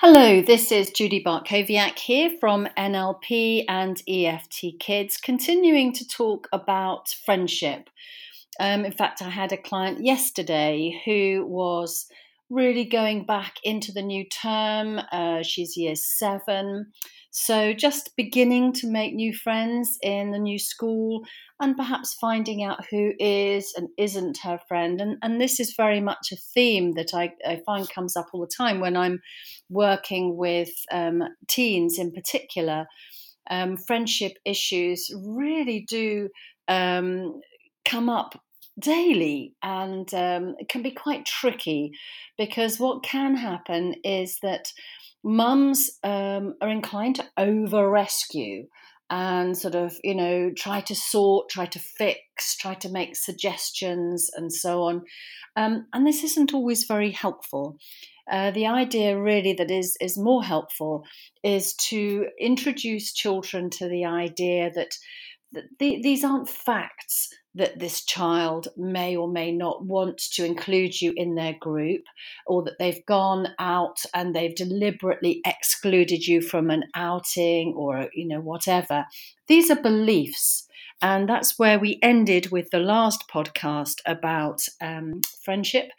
Hello, this is Judy Bartkowiak here from NLP and EFT Kids, continuing to talk about friendship. Um, in fact, I had a client yesterday who was really going back into the new term. Uh, she's year seven. So, just beginning to make new friends in the new school and perhaps finding out who is and isn't her friend. And, and this is very much a theme that I, I find comes up all the time when I'm working with um, teens in particular. Um, friendship issues really do um, come up daily and um, can be quite tricky because what can happen is that mums um, are inclined to over rescue and sort of, you know, try to sort, try to fix, try to make suggestions, and so on. Um, and this isn't always very helpful. Uh, the idea really that is is more helpful is to introduce children to the idea that, the, these aren't facts that this child may or may not want to include you in their group, or that they've gone out and they've deliberately excluded you from an outing or, you know, whatever. These are beliefs. And that's where we ended with the last podcast about um, friendship.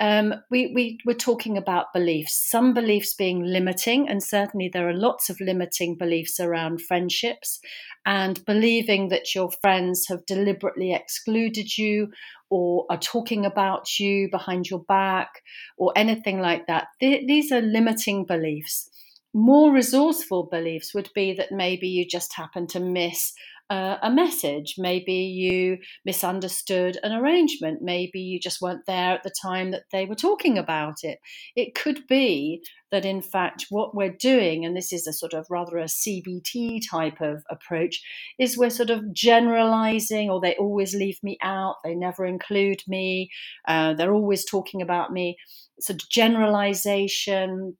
Um, we, we were talking about beliefs, some beliefs being limiting, and certainly there are lots of limiting beliefs around friendships, and believing that your friends have deliberately excluded you or are talking about you behind your back or anything like that. Th- these are limiting beliefs. More resourceful beliefs would be that maybe you just happen to miss uh, a message. Maybe you misunderstood an arrangement. Maybe you just weren't there at the time that they were talking about it. It could be that, in fact, what we're doing, and this is a sort of rather a CBT type of approach, is we're sort of generalizing, or they always leave me out, they never include me, uh, they're always talking about me. Sort of generalization,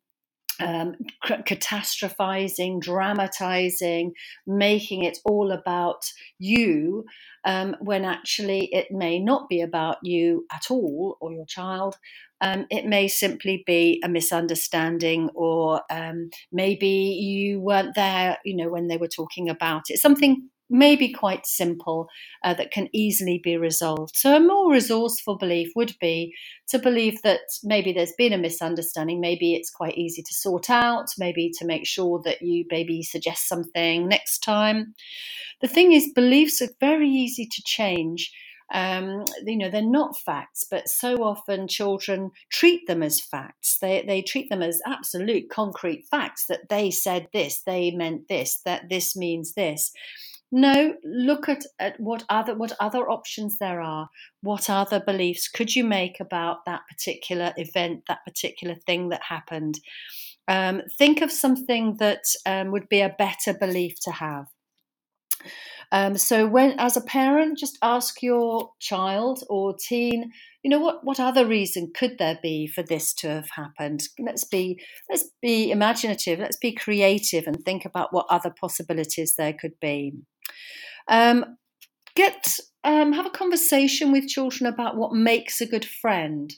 um, catastrophizing, dramatizing, making it all about you, um, when actually it may not be about you at all or your child. Um, it may simply be a misunderstanding, or um, maybe you weren't there, you know, when they were talking about it. Something maybe quite simple uh, that can easily be resolved. So, a more resourceful belief would be to believe that maybe there's been a misunderstanding, maybe it's quite easy to sort out, maybe to make sure that you maybe suggest something next time. The thing is, beliefs are very easy to change. Um, you know, they're not facts, but so often children treat them as facts. They, they treat them as absolute concrete facts that they said this, they meant this, that this means this. No, look at, at what other what other options there are. What other beliefs could you make about that particular event, that particular thing that happened? Um, think of something that um, would be a better belief to have. Um, so, when as a parent, just ask your child or teen, you know, what what other reason could there be for this to have happened? Let's be let's be imaginative. Let's be creative and think about what other possibilities there could be. Um, get um, have a conversation with children about what makes a good friend.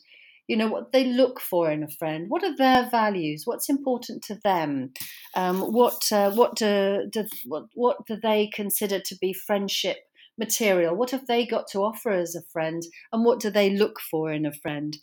You know what they look for in a friend. What are their values? What's important to them? Um, what uh, what do, do what, what do they consider to be friendship material? What have they got to offer as a friend, and what do they look for in a friend?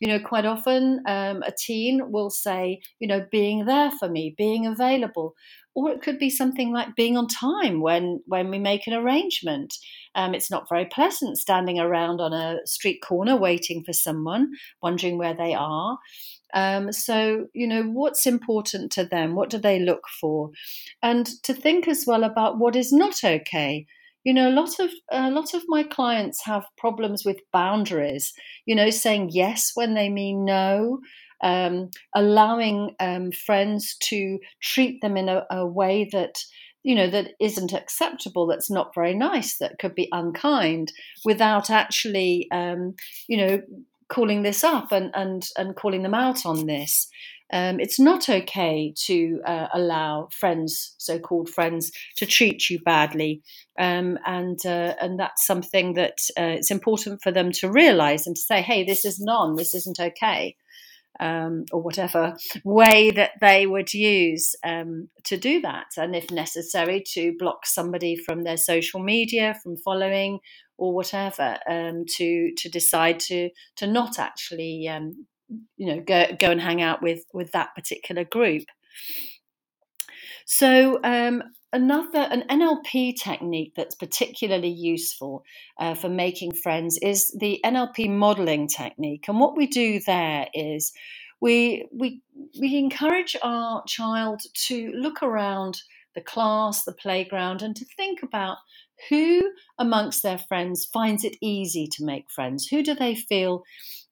You know, quite often um, a teen will say, you know, being there for me, being available or it could be something like being on time when when we make an arrangement. Um, it's not very pleasant standing around on a street corner waiting for someone, wondering where they are. Um, so you know what's important to them. What do they look for, and to think as well about what is not okay. You know, a lot of a lot of my clients have problems with boundaries. You know, saying yes when they mean no, um, allowing um, friends to treat them in a, a way that you know that isn't acceptable that's not very nice that could be unkind without actually um, you know calling this up and and and calling them out on this um, it's not okay to uh, allow friends, so-called friends, to treat you badly, um, and uh, and that's something that uh, it's important for them to realise and to say, "Hey, this isn't on. This isn't okay." Um, or whatever way that they would use um, to do that. And if necessary, to block somebody from their social media, from following, or whatever, um, to to decide to to not actually um, you know go go and hang out with with that particular group. So um, another an NLP technique that's particularly useful uh, for making friends is the NLP modeling technique, and what we do there is we we we encourage our child to look around the class, the playground, and to think about who amongst their friends finds it easy to make friends. Who do they feel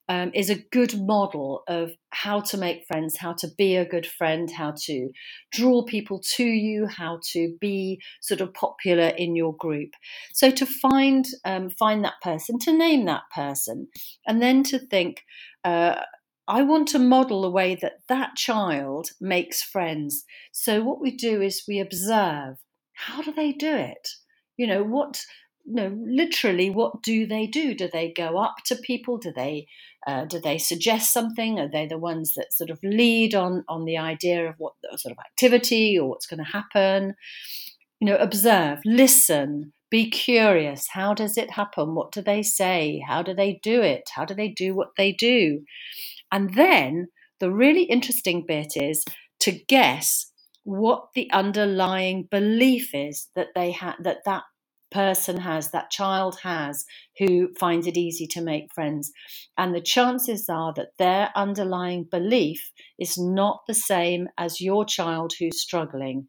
um, is a good model of how to make friends, how to be a good friend, how to draw people to you, how to be sort of popular in your group. So to find um, find that person, to name that person, and then to think. Uh, I want to model the way that that child makes friends. So, what we do is we observe how do they do it? You know, what no, literally, what do they do? Do they go up to people? Do they uh, do they suggest something? Are they the ones that sort of lead on on the idea of what sort of activity or what's going to happen? You know, observe, listen, be curious. How does it happen? What do they say? How do they do it? How do they do what they do? And then the really interesting bit is to guess what the underlying belief is that they have that that person has, that child has, who finds it easy to make friends. And the chances are that their underlying belief is not the same as your child who's struggling.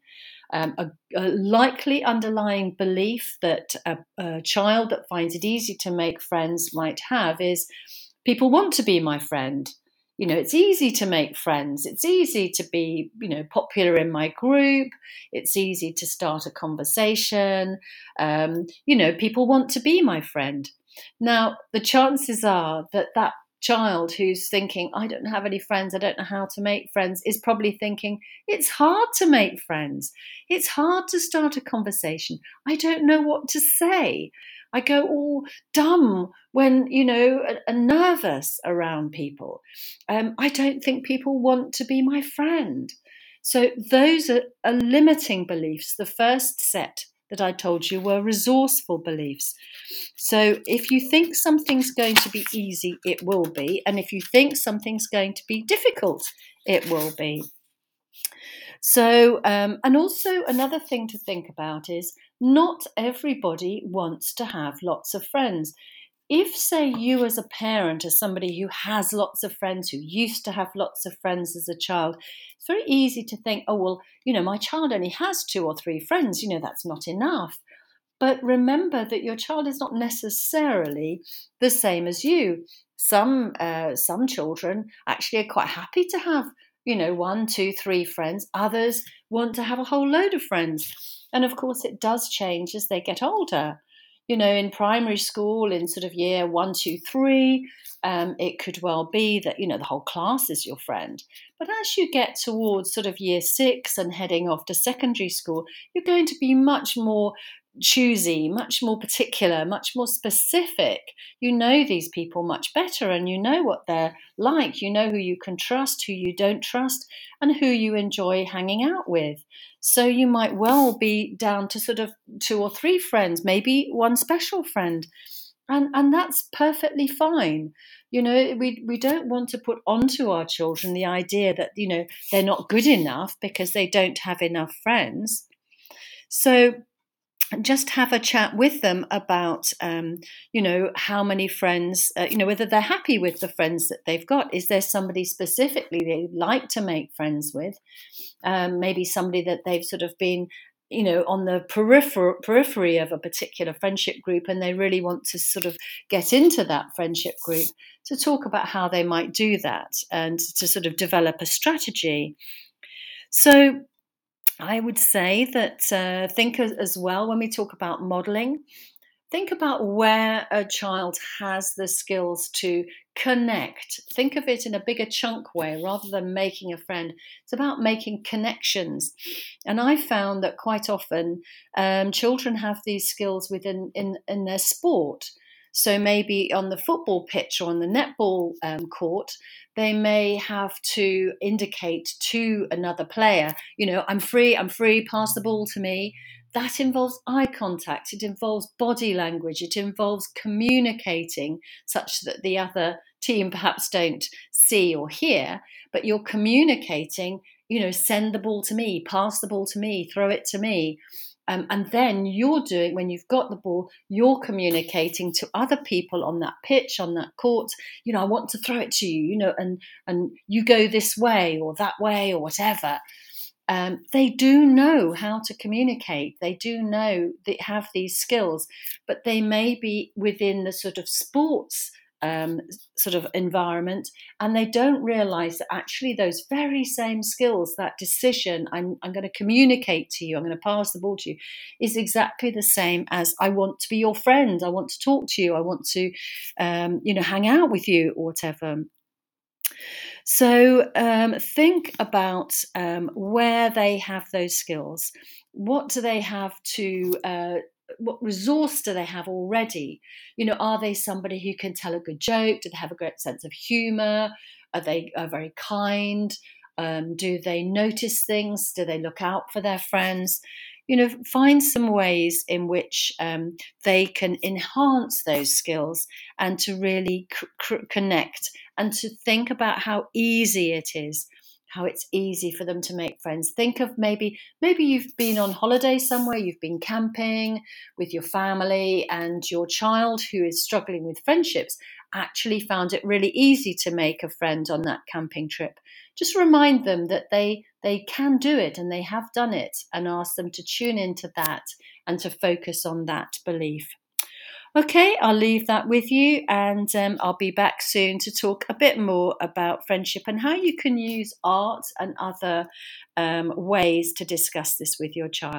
Um, a, a, likely underlying belief that a, a child that finds it easy to make friends might have is people want to be my friend you know it's easy to make friends. It's easy to be you know popular in my group. It's easy to start a conversation. Um, you know people want to be my friend. Now the chances are that that child who's thinking i don't have any friends i don't know how to make friends is probably thinking it's hard to make friends. It's hard to start a conversation. I don't know what to say I go all dumb when, you know, are nervous around people. Um, I don't think people want to be my friend. So those are, are limiting beliefs. The first set that I told you were resourceful beliefs. So if you think something's going to be easy, it will be. And if you think something's going to be difficult, it will be. So, um, and also another thing to think about is not everybody wants to have lots of friends. If, say, you as a parent are somebody who has lots of friends, who used to have lots of friends as a child, it's very easy to think, oh, well, you know, my child only has two or three friends, you know, that's not enough. But remember that your child is not necessarily the same as you. Some uh, some children actually are quite happy to have you know, one, two, three friends. Others want to have a whole load of friends. And of course, it does change as they get older. You know, in primary school, in sort of year one, two, three, um, it could well be that, you know, the whole class is your friend. But as you get towards sort of year six and heading off to secondary school, you're going to be much more choosy, much more particular, much more specific. You know these people much better and you know what they're like. You know who you can trust, who you don't trust, and who you enjoy hanging out with. So you might well be down to sort of two or three friends, maybe one special friend. And, and that's perfectly fine. You know, we, we don't want to put onto our children the idea that, you know, they're not good enough because they don't have enough friends. So just have a chat with them about um, you know how many friends uh, you know whether they're happy with the friends that they've got. Is there somebody specifically they'd like to make friends with? Um, maybe somebody that they've sort of been you know on the periphery, periphery of a particular friendship group and they really want to sort of get into that friendship group to talk about how they might do that and to sort of develop a strategy. So I would say that uh, think as well when we talk about modeling, think about where a child has the skills to connect. Think of it in a bigger chunk way rather than making a friend. It's about making connections. And I found that quite often um, children have these skills within in, in their sport. So maybe on the football pitch or on the netball um, court, they may have to indicate to another player, you know, I'm free, I'm free, pass the ball to me. That involves eye contact, it involves body language, it involves communicating such that the other team perhaps don't see or hear, but you're communicating, you know, send the ball to me, pass the ball to me, throw it to me. Um, and then you're doing, when you've got the ball, you're communicating to other people on that pitch, on that court, you know, I want to throw it to you, you know, and, and you go this way or that way or whatever. Um, they do know how to communicate. They do know they have these skills, but they may be within the sort of sports um, sort of environment, and they don't realize that actually those very same skills, that decision, I'm, I'm going to communicate to you, I'm going to pass the ball to you, is exactly the same as I want to be your friend, I want to talk to you, I want to, um, you know, hang out with you or whatever. So um, think about um, where they have those skills. What do they have to uh, what resource do they have already? You know, are they somebody who can tell a good joke? Do they have a great sense of humor? Are they are very kind? Um, do they notice things? Do they look out for their friends? You know, find some ways in which um, they can enhance those skills and to really c- connect and to think about how easy it is how it's easy for them to make friends. Think of maybe maybe you've been on holiday somewhere, you've been camping with your family and your child who is struggling with friendships actually found it really easy to make a friend on that camping trip. Just remind them that they they can do it and they have done it and ask them to tune into that and to focus on that belief. Okay, I'll leave that with you and um, I'll be back soon to talk a bit more about friendship and how you can use art and other um, ways to discuss this with your child.